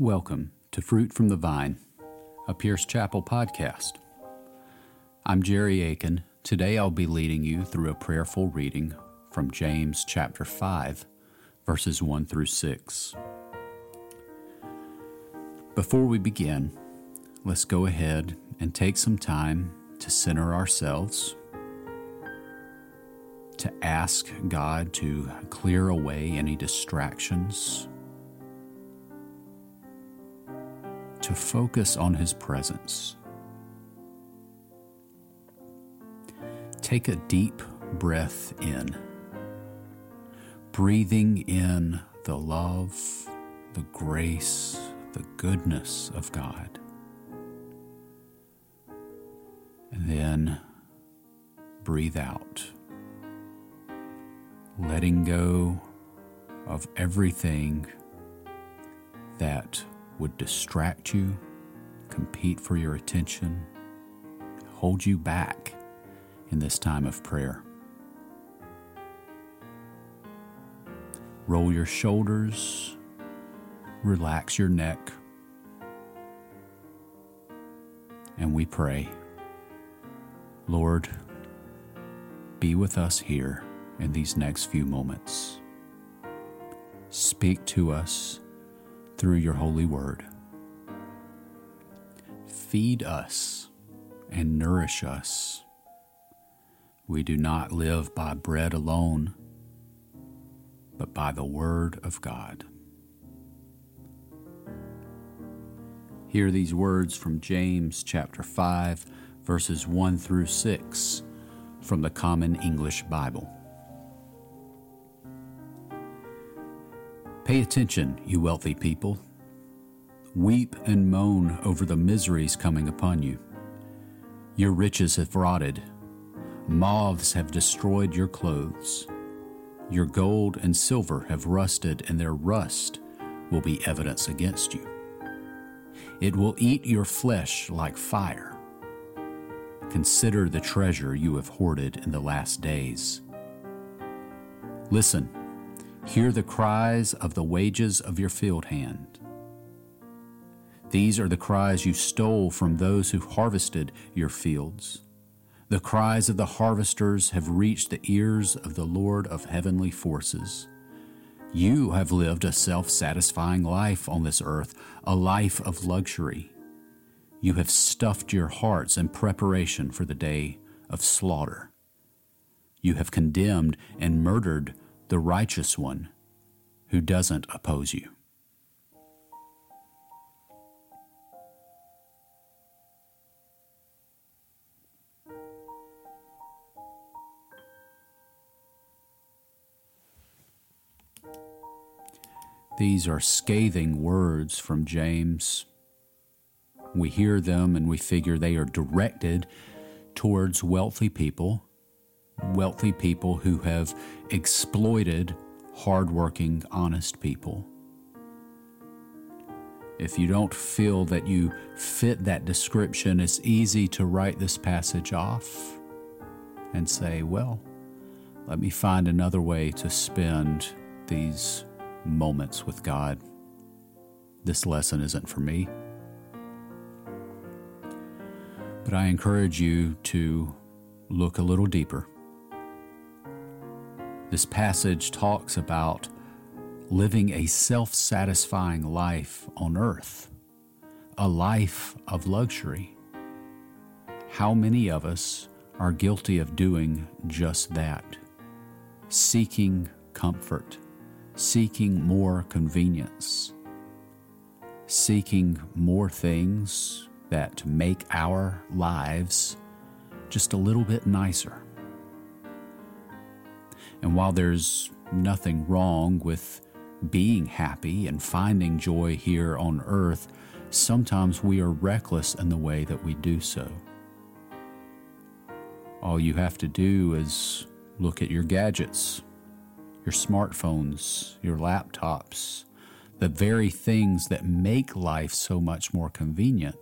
Welcome to Fruit from the Vine, a Pierce Chapel podcast. I'm Jerry Aiken. Today I'll be leading you through a prayerful reading from James chapter 5, verses 1 through 6. Before we begin, let's go ahead and take some time to center ourselves, to ask God to clear away any distractions to focus on His presence. Take a deep breath in, breathing in the love, the grace, the goodness of God. And then breathe out, letting go of everything that would distract you, compete for your attention, hold you back in this time of prayer. Roll your shoulders, relax your neck, and we pray. Lord, be with us here in these next few moments. Speak to us through your holy word. Feed us and nourish us. We do not live by bread alone, but by the word of God. Hear these words from James chapter 5, verses 1 through 6 from the Common English Bible. Pay attention, you wealthy people. Weep and moan over the miseries coming upon you. Your riches have rotted. Moths have destroyed your clothes. Your gold and silver have rusted, and their rust will be evidence against you. It will eat your flesh like fire. Consider the treasure you have hoarded in the last days. Listen Hear the cries of the wages of your field hand. These are the cries you stole from those who harvested your fields. The cries of the harvesters have reached the ears of the Lord of heavenly forces. You have lived a self satisfying life on this earth, a life of luxury. You have stuffed your hearts in preparation for the day of slaughter. You have condemned and murdered the righteous one who doesn't oppose you. These are scathing words from James. We hear them and we figure they are directed towards wealthy people wealthy people who have exploited hardworking, honest people. If you don't feel that you fit that description, it's easy to write this passage off and say, well, let me find another way to spend these moments with God. This lesson isn't for me. But I encourage you to look a little deeper this passage talks about living a self satisfying life on earth, a life of luxury. How many of us are guilty of doing just that? Seeking comfort, seeking more convenience, seeking more things that make our lives just a little bit nicer. And while there's nothing wrong with being happy and finding joy here on earth, sometimes we are reckless in the way that we do so. All you have to do is look at your gadgets, your smartphones, your laptops, the very things that make life so much more convenient,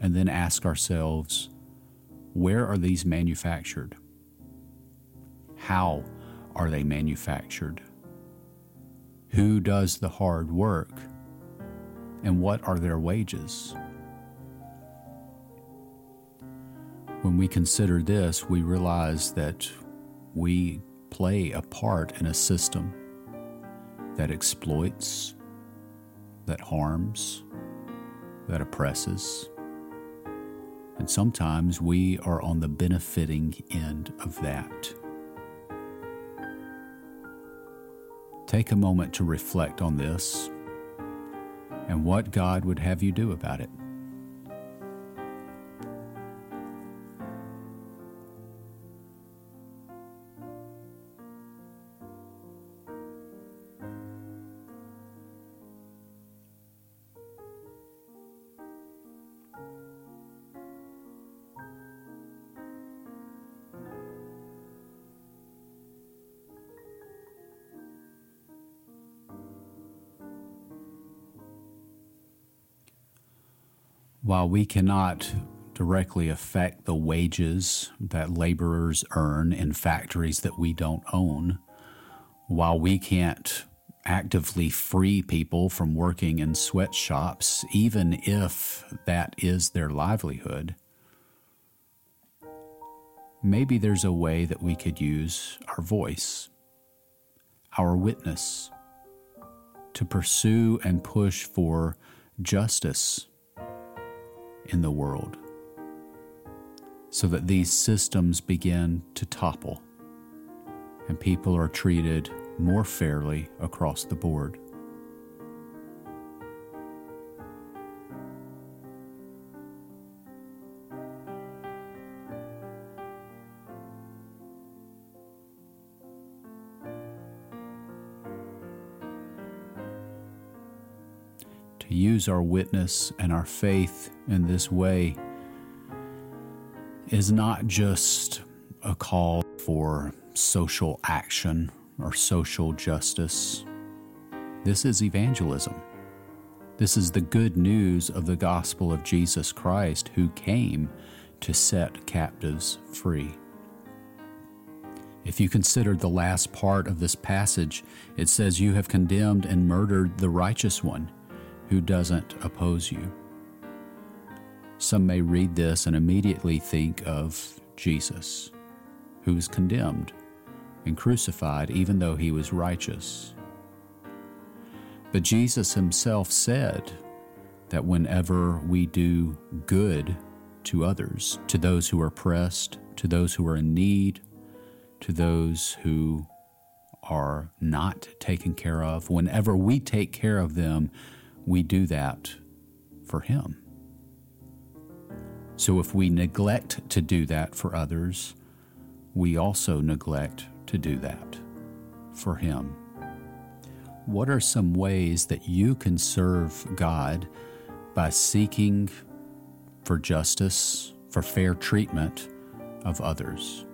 and then ask ourselves, where are these manufactured? How are they manufactured? Who does the hard work? And what are their wages? When we consider this, we realize that we play a part in a system that exploits, that harms, that oppresses. And sometimes we are on the benefiting end of that. Take a moment to reflect on this and what God would have you do about it. While we cannot directly affect the wages that laborers earn in factories that we don't own, while we can't actively free people from working in sweatshops, even if that is their livelihood, maybe there's a way that we could use our voice, our witness, to pursue and push for justice in the world so that these systems begin to topple and people are treated more fairly across the board. Use our witness and our faith in this way is not just a call for social action or social justice. This is evangelism. This is the good news of the gospel of Jesus Christ who came to set captives free. If you consider the last part of this passage, it says, You have condemned and murdered the righteous one who doesn't oppose you. Some may read this and immediately think of Jesus, who was condemned and crucified even though he was righteous. But Jesus himself said that whenever we do good to others, to those who are oppressed, to those who are in need, to those who are not taken care of, whenever we take care of them, we do that for Him. So if we neglect to do that for others, we also neglect to do that for Him. What are some ways that you can serve God by seeking for justice, for fair treatment of others?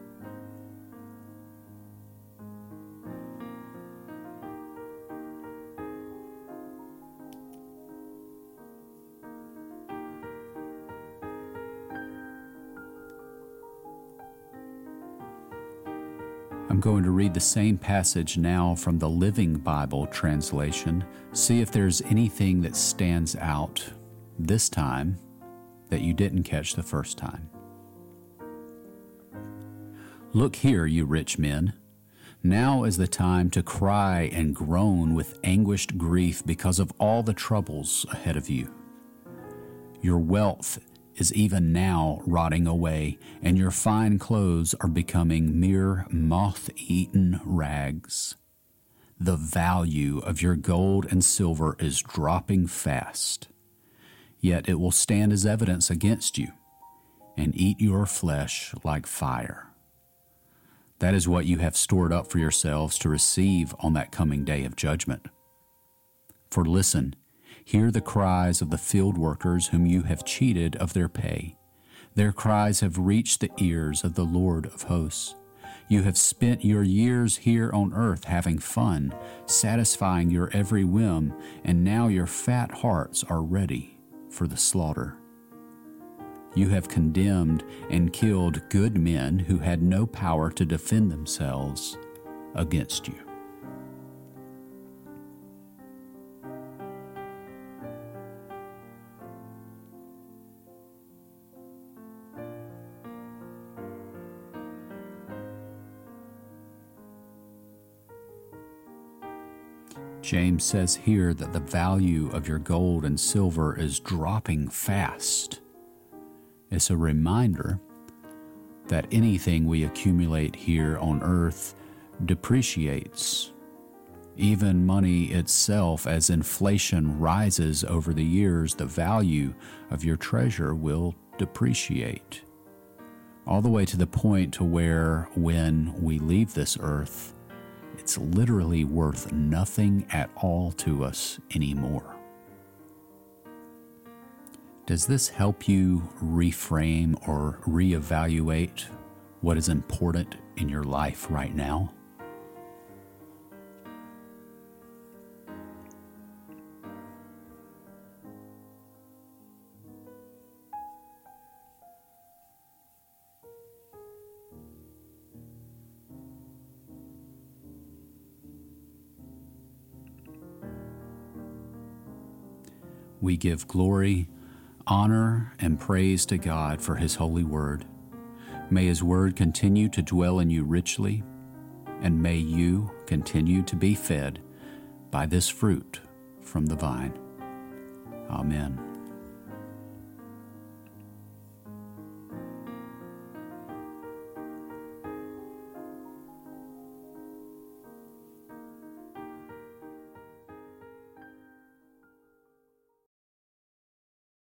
I'm going to read the same passage now from the Living Bible translation. See if there's anything that stands out this time that you didn't catch the first time. Look here, you rich men. Now is the time to cry and groan with anguished grief because of all the troubles ahead of you. Your wealth is even now rotting away, and your fine clothes are becoming mere moth eaten rags. The value of your gold and silver is dropping fast, yet it will stand as evidence against you and eat your flesh like fire. That is what you have stored up for yourselves to receive on that coming day of judgment. For listen, Hear the cries of the field workers whom you have cheated of their pay. Their cries have reached the ears of the Lord of hosts. You have spent your years here on earth having fun, satisfying your every whim, and now your fat hearts are ready for the slaughter. You have condemned and killed good men who had no power to defend themselves against you. James says here that the value of your gold and silver is dropping fast. It's a reminder that anything we accumulate here on earth depreciates. Even money itself, as inflation rises over the years, the value of your treasure will depreciate. All the way to the point to where when we leave this earth, it's literally worth nothing at all to us anymore. Does this help you reframe or reevaluate what is important in your life right now? We give glory, honor, and praise to God for His holy word. May His word continue to dwell in you richly, and may you continue to be fed by this fruit from the vine. Amen.